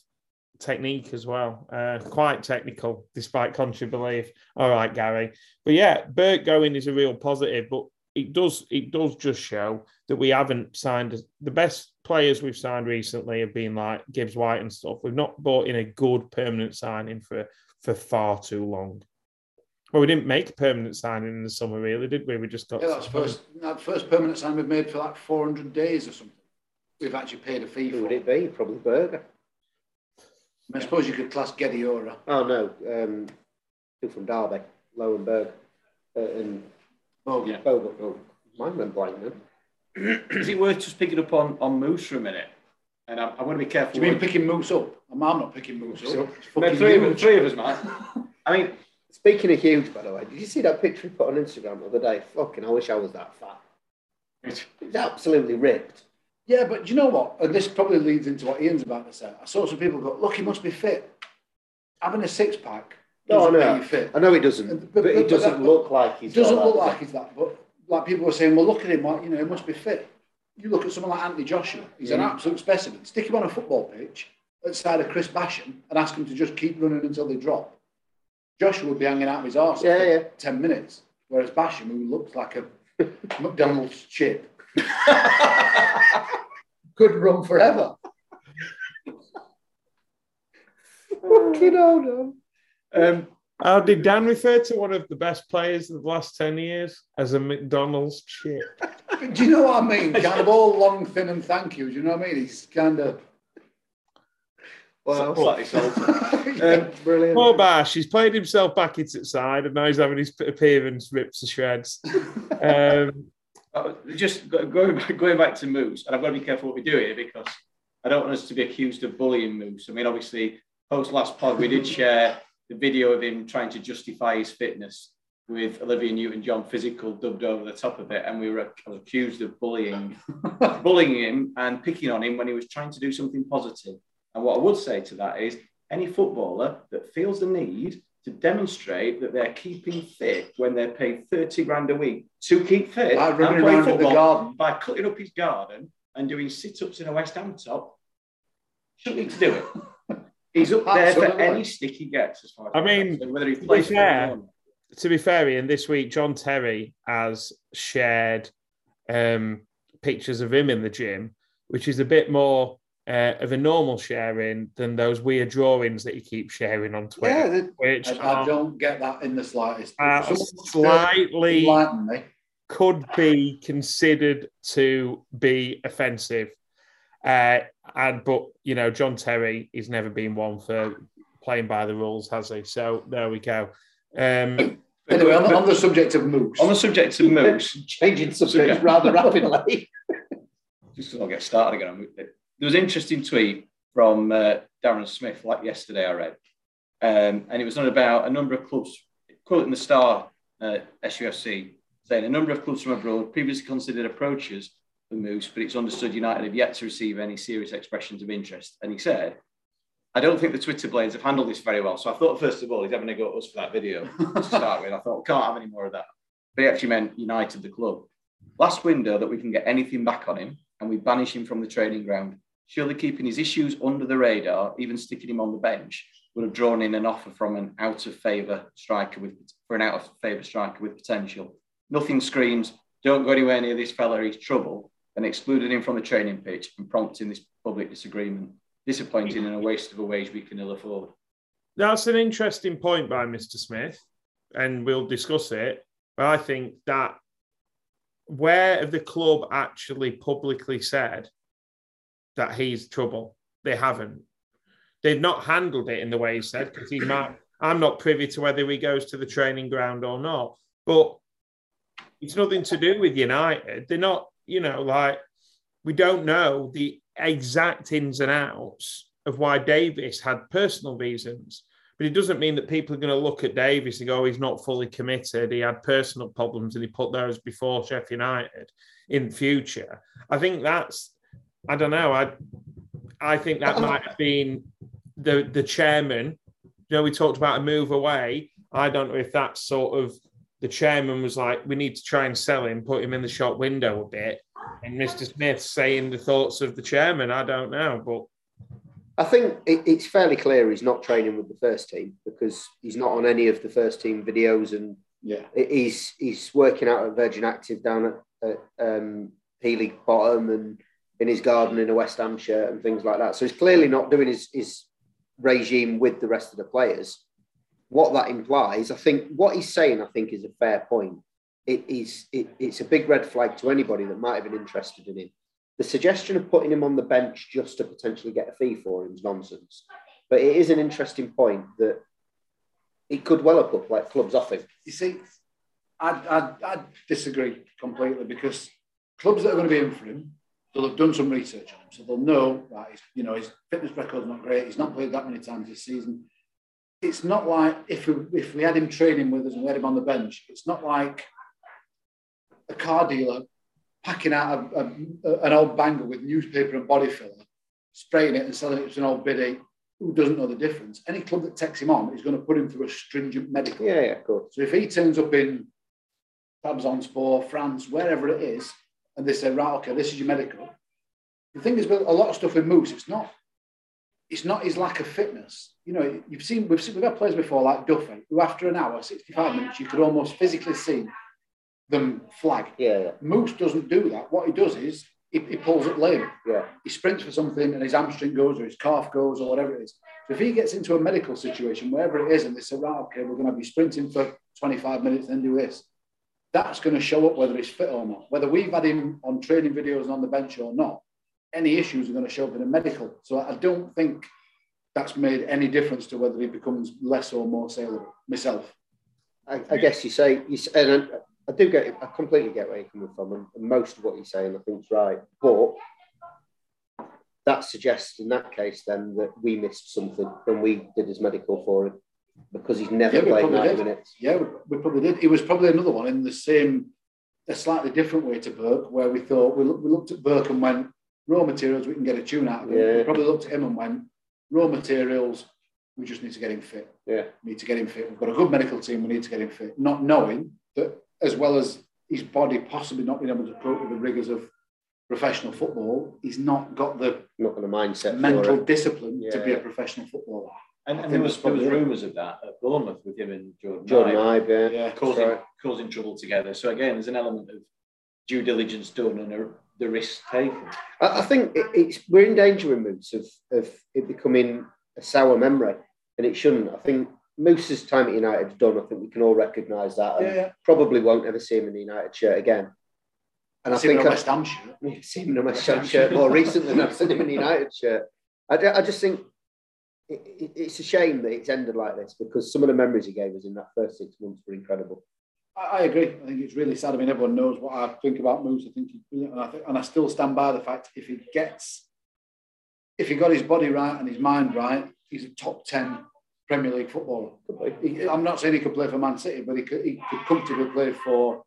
technique as well, uh, quite technical, despite contrary belief. All right, Gary, but yeah, Burke going is a real positive, but it does it does just show that we haven't signed the best players we've signed recently have been like Gibbs White and stuff. We've not bought in a good permanent signing for for far too long. Well, we didn't make a permanent signing in the summer, really, did we? We just got. Yeah, that's first. That first permanent sign we've made for like 400 days or something. We've actually paid a fee Who for. would it. it be? Probably Berge. I suppose you could class Gediora. Oh no, um, two from Derby, Lowenberg, uh, and Oh, Yeah. Bogle. Oh, mine went blank then. *clears throat* Is it worth just picking up on, on Moose for a minute? And I'm, I'm going to be careful. Do you mean picking Moose up? I'm, I'm not picking Moose up. It's No, three, of, huge. three of us, might. *laughs* I mean, Speaking of huge, by the way, did you see that picture he put on Instagram the other day? Fucking, I wish I was that fat. He's absolutely ripped. Yeah, but do you know what? And this probably leads into what Ian's about to say. I saw some people go, look, he must be fit. Having a six pack No, I know. you fit. I know he doesn't, But- but, but- he doesn't that- look like He he's. doesn't look that, like he's that, but like people were saying, well, look at him, like, you know, he must be fit. You look at someone like Anthony Joshua, he's an Mm. absolute specimen. Stick him on a football pitch the of Chris Basham and ask him to just keep running until they drop. Joshua would be hanging out of his arse Yeah, for yeah. 10 minutes, whereas Basham, who looks like a *laughs* McDonald's chip, *laughs* could run forever. Fucking hold on. um, How did Dan refer to one of the best players of the last 10 years as a McDonald's chip? *laughs* Do you know what I mean? Kind of all long, thin, and thank you. Do you know what I mean? He's kind of. Wow, slightly salty. *laughs* *laughs* um, brilliant. Poor Bash, he's played himself back into the side and now he's having his appearance ripped to shreds. *laughs* Um, Uh, just going back, going back to Moose, and I've got to be careful what we do here because I don't want us to be accused of bullying Moose. I mean, obviously, post last pod, we did share the video of him trying to justify his fitness with Olivia Newton-John physical dubbed over the top of it, and we were accused of bullying, bullying him and picking on him when he was trying to do something positive. And what I would say to that is, any footballer that feels the need to demonstrate that they're keeping fit when they're paid 30 grand a week to keep fit Like running and play around in the football garden. by cutting up his garden and doing sit-ups in a West Ham top, shouldn't need to do it. *laughs* He's up there for any stick he gets, as far as I mean, concerned, whether he be plays for fair, or not. to be fair, Ian, this week John Terry has shared um, pictures of him in the gym, which is a bit more uh, of a normal sharing than those weird drawings that he keeps sharing on Twitter, Yeah, the- which I, I don't get that in the slightest. are Someone slightly me. could be considered to be offensive. Uh, and but you know, John Terry he's never been one for playing by the rules, has he? So there we go. Um, *coughs* Anyway, on the, on the subject of Moose, On the subject of Moose, *laughs* changing subject Okay. rather rapidly. *laughs* just because I'll get started again. There was an interesting tweet from uh, Darren Smith, like yesterday, I read. Um, and it was on about a number of clubs, quoting the Star uh, SUFC, saying a number of clubs from abroad previously considered approaches for Moose, but it's understood United have yet to receive any serious expressions of interest. And he said, I don't think the Twitter blades have handled this very well. So I thought, first of all, he's having a go at us for that video *laughs* to start with. I thought, can't have any more of that. But he actually meant United, the club. Last window that we can get anything back on him and we banish him from the training ground. Surely keeping his issues under the radar, even sticking him on the bench, would have drawn in an offer from an out of favour striker with for an out of favour striker with potential. Nothing screams, don't go anywhere near this fella, he's trouble, and excluded him from the training pitch and prompting this public disagreement. Disappointing and a waste of a wage we can ill afford. That's an interesting point by Mr. Smith, and we'll discuss it. But I think that where have the club actually publicly said that he's trouble? They haven't. They've not handled it in the way he said because he might. I'm not privy to whether he goes to the training ground or not, but it's nothing to do with United. They're not, you know, like we don't know the exact ins and outs of why Davis had personal reasons. But it doesn't mean that people are going to look at Davis and go, oh, he's not fully committed. He had personal problems and he put those before Sheffield United in future. I think that's, I don't know. I I think that might have been the the chairman. You know, we talked about a move away. I don't know if that's sort of the chairman was like, "We need to try and sell him, put him in the shop window a bit." And Mr. Smith saying the thoughts of the chairman. I don't know, but I think it, it's fairly clear he's not training with the first team because he's not on any of the first team videos, and Yeah. he's he's working out at Virgin Active down at, at um, Heeley Bottom and in his garden in a West Ham shirt and things like that. So he's clearly not doing his, his regime with the rest of the players. What that implies, I think, what he's saying, I think, is a fair point. It is it, it's a big red flag to anybody that might have been interested in him. The suggestion of putting him on the bench just to potentially get a fee for him is nonsense. But it is an interesting point that it could well have put like clubs off him. You see, I'd, I'd, I'd disagree completely because clubs that are going to be in for him, they'll have done some research on him, so they'll know that He's, you know, his fitness record's not great. He's not played that many times this season. It's not like if we, if we had him training with us and we had him on the bench. It's not like a car dealer packing out a, a, an old banger with newspaper and body filler, spraying it and selling it to an old biddy who doesn't know the difference. Any club that takes him on is going to put him through a stringent medical. Yeah, yeah, of course. So if he turns up in Trabzonspor, France, wherever it is, and they say, right, okay, this is your medical. The thing is, with a lot of stuff with Moose, it's not, it's not his lack of fitness. You know, you've seen we've seen we've had players before like Duffy, who after an hour, 65 minutes, you could almost physically see them flag. Yeah, yeah, Moose doesn't do that. What he does is he, he pulls it lame. yeah. He sprints for something and his hamstring goes or his calf goes or whatever it is. So if he gets into a medical situation, wherever it is, and they say, right, okay, we're going to be sprinting for 25 minutes, then do this, that's going to show up whether he's fit or not. Whether we've had him on training videos and on the bench or not, any issues are going to show up in a medical. So I don't think that's made any difference to whether he becomes less or more saleable. Myself. I, I guess you say, you, and I, I do get, I completely get where you're coming from, and, and most of what you're saying, I think, is right. But that suggests, in that case, then that we missed something when we did his medical for him because he's never Yeah, played probably 90 did. minutes. Yeah, we, we probably did. It was probably another one in the same, a slightly different way to Burke, where we thought we, look, we looked at Burke and went raw materials, we can get a tune out of him. Yeah. We probably looked at him and went raw materials, we just need to get him fit. Yeah, We need to get him fit. We've got a good medical team. We need to get him fit. Not knowing that, as well as his body possibly not being able to cope with the rigors of professional football, he's not got the not got the mindset mental discipline to be a professional footballer. And, and there was there was rumours of that at Bournemouth with him and Jordan. Jordan Ibe Ibe, yeah. Yeah. causing Right. causing trouble together. So again, there's an element of due diligence done and a, the risk taken. I, I think it, it's we're in danger in Moose of, of it becoming a sour memory, and it shouldn't. I think Moose's time at United is done. I think we can all recognise that, and Yeah, yeah. probably won't ever see him in the United shirt again. And I I've seen think him in a I- West Ham shirt. I've seen him in a West Ham shirt more recently than I've seen him in the United shirt. I, I just think it, it, it's a shame that it's ended like this because some of the memories he gave us in that first six months were incredible. I, I agree. I think it's really sad. I mean, everyone knows what I think about Moose. I think he's brilliant, and I, think, and I still stand by the fact if he gets, if he got his body right and his mind right, he's a top ten Premier League footballer. He, I'm not saying he could play for Man City, but he could, he could comfortably play for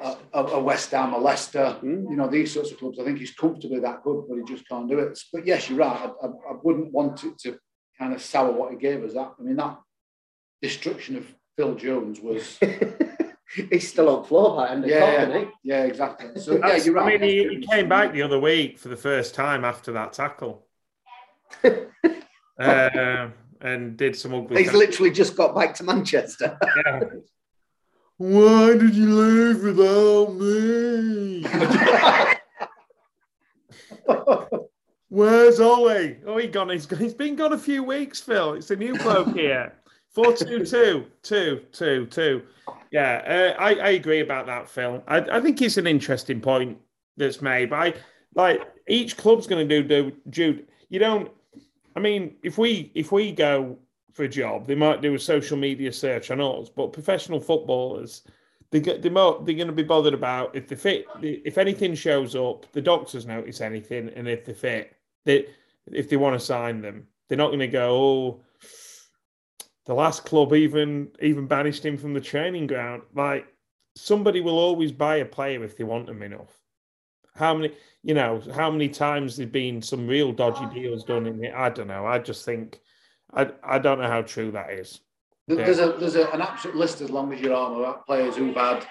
a, a, a West Ham, a Leicester, Mm. you know, these sorts of clubs. I think he's comfortably that good, but he just can't do it. But yes, you're right. I, I, I wouldn't want it to kind of sour what he gave us. That I mean, that destruction of Phil Jones was. *laughs* He's still on floor by end of Yeah, top, yeah. Yeah, exactly. So yeah, you're right. I mean, he, he came back the other week for the first time after that tackle, uh, *laughs* and did some ugly. He's tackle. literally just got back to Manchester. Yeah. Why did you leave without me? *laughs* Where's Ollie? Oh, he gone. He's, he's been gone a few weeks, Phil. It's a new bloke here. Four two two two two two. Yeah, uh, I, I agree about that, Phil. I, I think it's an interesting point that's made. But I, like each club's going to do do Jude. You don't. I mean, if we if we go for a job, they might do a social media search on us. But professional footballers, they get they're, more, they're going to be bothered about if they fit. If anything shows up, the doctors notice anything, and if they fit, they if they want to sign them, they're not going to go. Oh, the last club even even banished him from the training ground. Like somebody will always buy a player if they want them enough. How many, you know, how many times there's been some real dodgy oh, deals done in it? I don't know. I just think, I I don't know how true that is. There's a there's a, an absolute list as long as your arm about players who've had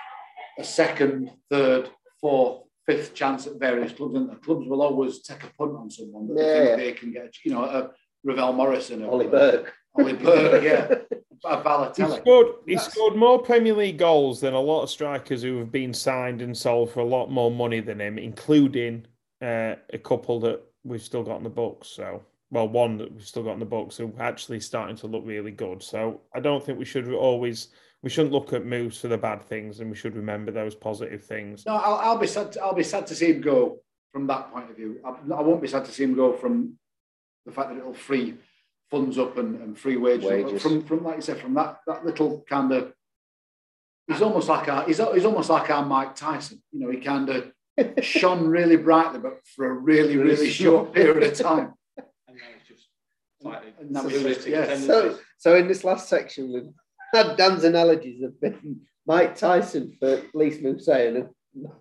a second, third, fourth, fifth chance at various clubs, and the clubs will always take a punt on someone that they think they can get. You know, a Ravel Morrison, or Ollie Burke. Ollie Burke, yeah, *laughs* a He scored, he That's- scored more Premier League goals than a lot of strikers who have been signed and sold for a lot more money than him, including uh, a couple that we've still got in the books. So, well, one that we've still got in the books who are actually starting to look really good. So, I don't think we should always we shouldn't look at Moose for the bad things, and we should remember those positive things. No, I'll, I'll be sad. To, I'll be sad to see him go from that point of view. I, I won't be sad to see him go from the fact that it'll free funds up and, and free wages. Wages. from from like you said from that that little kind of. He's almost like our he's, he's almost like our Mike Tyson. You know, he kind of *laughs* shone really brightly, but for a really really short period of time. And now it's just slightly And that was realistic yeah. So, so in this last section, we've had Dan's analogies have been Mike Tyson for Lys Mousset and,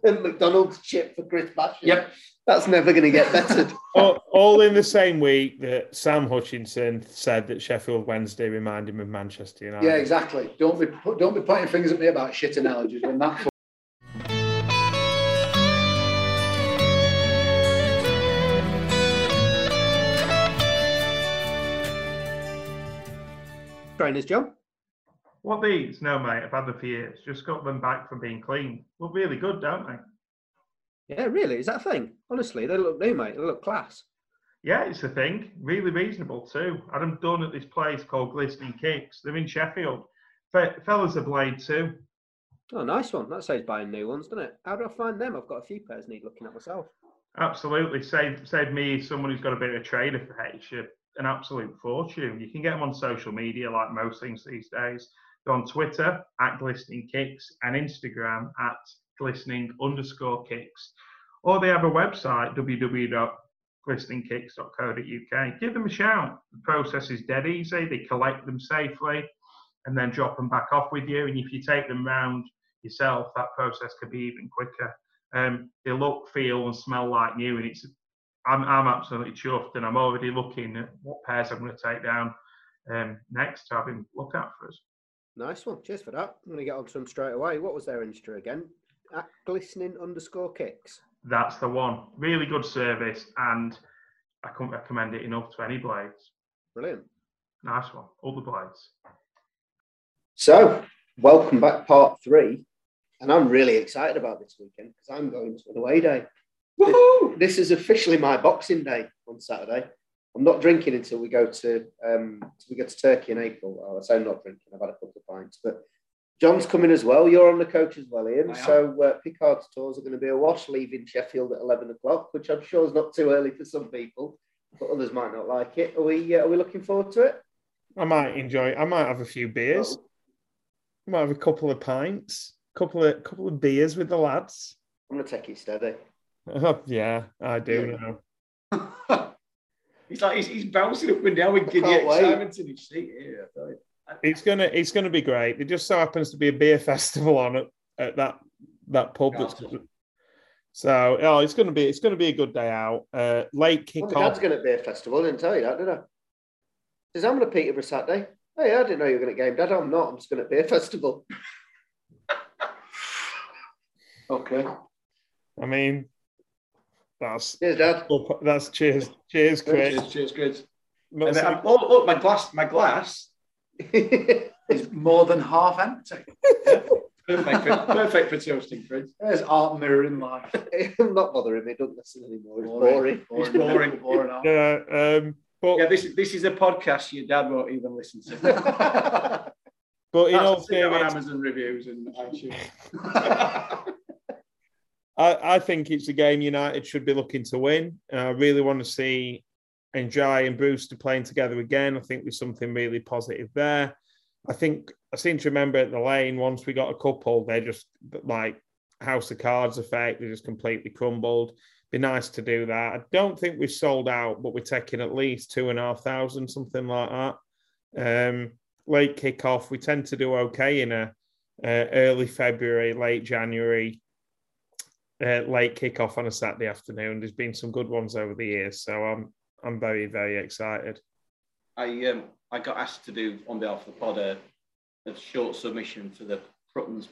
and McDonald's chip for Chris Basham. Yep. That's never going to get bettered. *laughs* all, all in the same week that Sam Hutchinson said that Sheffield Wednesday reminded him of Manchester United. Yeah, exactly. Don't be don't be pointing fingers at me about shit analogies when that. Trainers, John. What these? No, mate. I've had them for years. Just got them back from being cleaned. Look really good, don't they? Yeah, really? Is that a thing? Honestly, they look new, mate. They look class. Yeah, it's a thing. Really reasonable too. Had them done at this place called Glistening Kicks. They're in Sheffield. Fe- fellas are blade too. Oh, nice one. That saves buying new ones, doesn't it? How do I find them? I've got a few pairs need looking at myself. Absolutely. Save save me someone who's got a bit of a trader for H an absolute fortune. You can get them on social media like most things these days. They're on Twitter at Glistening Kicks and Instagram at glistening underscore kicks. Or they have a website, www.glisteningkicks.co.uk. Give them a shout. The process is dead easy. They collect them safely and then drop them back off with you. And if you take them round yourself, that process could be even quicker. Um, they look, feel, and smell like new, and it's. I'm, I'm absolutely chuffed, and I'm already looking at what pairs I'm going to take down um, next to have him look out for us. Nice one. Cheers for that. I'm going to get on to them straight away. What was their Insta again? At glistening underscore kicks. That's the one. Really good service, and I couldn't recommend it enough to any blades. Brilliant. Nice one. All the blades. So, welcome back, part three. And I'm really excited about this weekend because I'm going to an away day. Woohoo! This is officially my Boxing Day on Saturday. I'm not drinking until we go to um, we go to Turkey in April. Well, I say I'm not drinking. I've had a couple of pints, but John's coming as well. You're on the coach as well, Ian. So uh, Picard's tours are going to be a wash, leaving Sheffield at 11 o'clock, which I'm sure is not too early for some people, but others might not like it. Are we? Uh, are we looking forward to it? I might enjoy. I might have a few beers. I might have a couple of pints, couple of couple of beers with the lads. I'm going to take it steady. *laughs* yeah, I do Yeah. know. *laughs* He's like he's, he's bouncing up and down with giddy excitement in his seat here. I tell you. It's gonna it's gonna be great. It just so happens to be a beer *laughs* festival on at, at that that pub. That's, Awesome. so oh, it's gonna be it's gonna be a good day out. Uh, late Well, kick my dad's going to be a festival. I didn't tell you that, did I? Says I'm going to Peterborough Saturday. Hey, I didn't know you were going to game, Dad. I'm not. I'm just going to be a festival. Okay. I mean, that's Cheers, Dad. that's cheers, cheers, Chris. Cheers, cheers, Chris. Not And, saying- um, oh, look, my glass, my glass. *laughs* It's more than half empty. Perfect for, perfect for toasting, Chris. There's art mirroring life. I'm *laughs* not bothering me. Don't listen anymore. It's boring. It's boring. boring art. *laughs* yeah, um, but Yeah, this this is a podcast your dad won't even listen to. but in all That's it on fairness, Amazon reviews and iTunes. I, I think it's a game United should be looking to win. Uh, I really want to see Ndiaye and Brewster playing together again. I think there's something really positive there. I think I seem to remember at the lane once we got a couple, they're just like House of Cards effect. They just completely crumbled. Be nice to do that. I don't think we've sold out, but we're taking at least two and a half thousand, something like that. Um, late kickoff, we tend to do okay in a uh, early February, late January uh, late kickoff on a Saturday afternoon. There's been some good ones over the years, so I'm I'm very very excited. I um I got asked to do on behalf of the pod a, a short submission for the Prutton's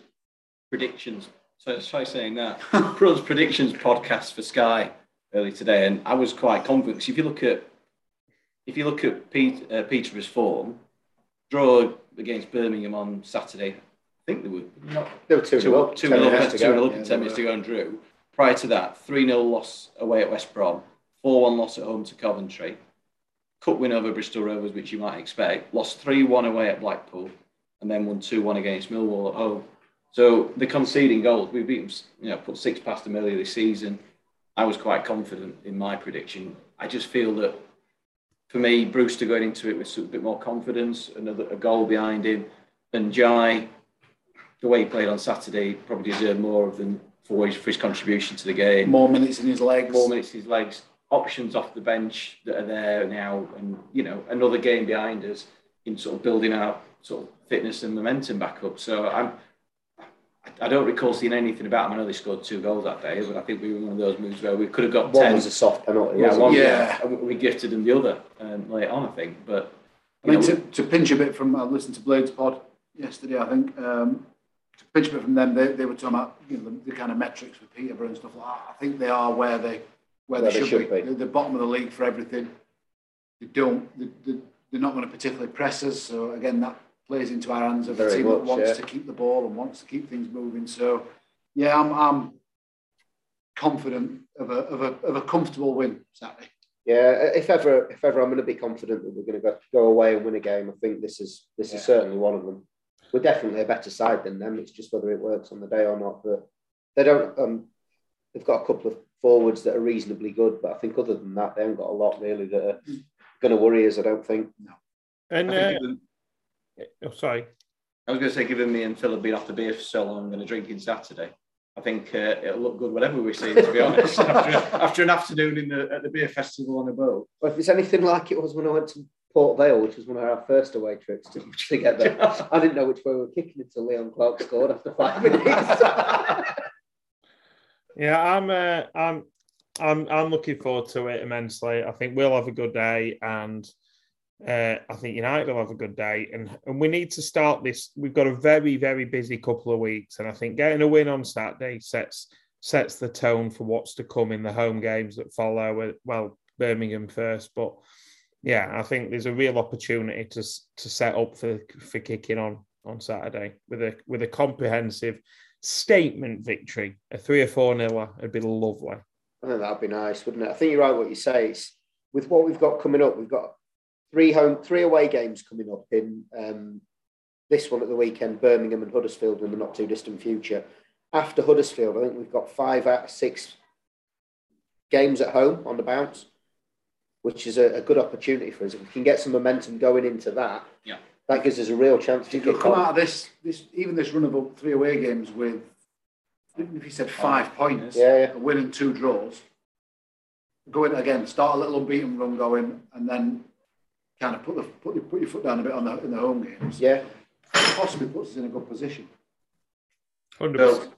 predictions. So try saying that. *laughs* Prutton's predictions podcast for Sky early today, and I was quite confident. 'cause if you look at if you look at Pete, uh, form, draw against Birmingham on Saturday. I think they were not They were two, two up, two 10 minutes up, to two go. up Yeah, ten minutes were. to go and drew. Prior to that, three 0 loss away at West Brom, four one loss at home to Coventry, cup win over Bristol Rovers, which you might expect. Lost three one away at Blackpool, and then won two one against Millwall at home. So the conceding goals, we beat them, you know, put six past them earlier this season. I was quite confident in my prediction. I just feel that for me, Brewster going into it with a bit more confidence, another a goal behind him, and Jai, the way he played on Saturday, probably deserved more of them for his, for his contribution to the game. More minutes in his legs. More minutes in his legs, options off the bench that are there now, and you know another game behind us in sort of building our sort of fitness and momentum back up. So I'm. I don't recall seeing anything about him. I know they scored two goals that day, but I think we were one of those moves where we could have got One ten. was a soft penalty. Yeah, one. it? Yeah. and we gifted them the other um, late on, I think. But I mean, know, to, to pinch a bit from, I listened to Blades Pod yesterday, I think, um, to a bit from them, they, they were talking about you know, the, the kind of metrics with Peterborough and stuff like that. I think they are where they where, they, should, be. They're the bottom of the league for everything. They don't, they, they, they're not going to particularly press us. So, again, that plays into our hands of a Very team that wants yeah. to keep the ball and wants to keep things moving. So, yeah, I'm, I'm confident of a, of, a, of a comfortable win Saturday. Yeah, if ever, if ever, I'm going to be confident that we're going to go, go away and win a game. I think this is this Yeah. is certainly one of them. We're definitely a better side than them. It's just whether it works on the day or not. But they don't. Um, they've got a couple of forwards that are reasonably good, but I think other than that, they haven't got a lot really that are going to worry us. I don't think. No. And I, uh, given- oh, sorry, I was going to say, given me and Phil have been off the beer for so long, I'm going to drink in Saturday. I think uh, it'll look good whatever we see, to be honest. *laughs* after, after an afternoon in the, at the beer festival on a boat. Well, if it's anything like it was when I went to Port Vale, which was one of our first away trips to, *laughs* to get there, *laughs* I didn't know which way we were kicking until Leon Clarke scored after five *laughs* minutes. yeah, I'm, uh, I'm, I'm, I'm looking forward to it immensely. I think we'll have a good day, and uh, I think United will have a good day. And and we need to start this. We've got a very, very busy couple of weeks, and I think getting a win on Saturday sets sets the tone for what's to come in the home games that follow. Well, Birmingham first, but yeah, I think there's a real opportunity to to set up for for kicking on on Saturday with a with a comprehensive statement victory. A three or four nil would be lovely. I think that'd be nice, wouldn't it? I think you're right what you say. It's, with what we've got coming up, we've got three home, three away games coming up in um, this one at the weekend, Birmingham and Huddersfield in the not too distant future. After Huddersfield, I think we've got five out of six games at home on the bounce, which is a, a good opportunity for us. If we can get some momentum going into that, Yeah. that gives us a real chance to You could come on. out of this, this even this run of three away games with, if you said five points, Yeah, yeah. a win and two draws, go in again, start a little unbeaten run going, and then kind of put the put your, put your foot down a bit on the in the home games. Yeah, possibly puts us in a good position. Hundred So,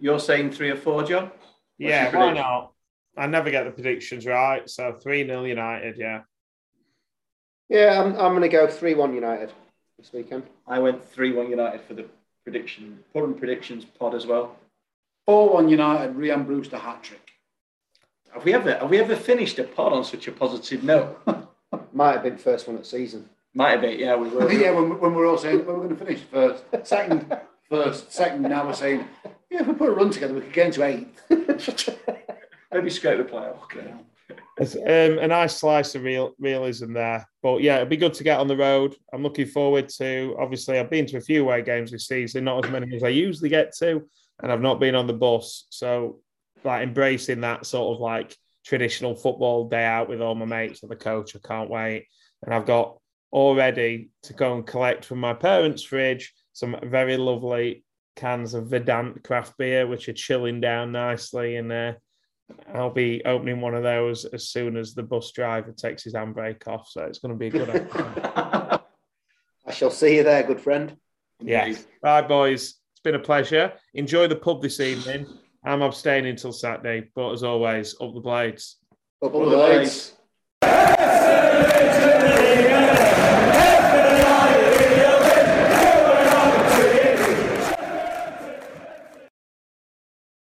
you're saying three or four, John? Yeah, why not? I never get the predictions right, so three 0 United. Yeah, yeah. I'm, I'm going to go three one United this weekend. I went 3 1 United for the prediction, Prutton's predictions pod as well. Four one United, Rian Brewster hat trick. Have we ever have we ever finished a pod on such a positive note? *laughs* Might have been first one of the season. Might have been, yeah, we were. *laughs* yeah, when, when we're all saying well, we're going to finish first, second, *laughs* first, second. Now we're saying yeah, if we put a run together, we could get into eighth. Maybe scrape the playoff. Okay. Um, a nice slice of real realism there. But yeah, it'd be good to get on the road. I'm looking forward to. Obviously, I've been to a few away games this season, not as many as I usually get to, and I've not been on the bus. So, like embracing that sort of like traditional football day out with all my mates and the coach. I can't wait. And I've got all ready to go and collect from my parents' fridge some very lovely cans of Verdant craft beer, which are chilling down nicely. And uh, I'll be opening one of those as soon as the bus driver takes his handbrake off. So it's going to be a good *laughs* episode. I shall see you there, good friend. yeah. Right, boys. It's been a pleasure. Enjoy the pub this evening. I'm abstaining until Saturday, but as always, up the blades. Up All the the blades. blades.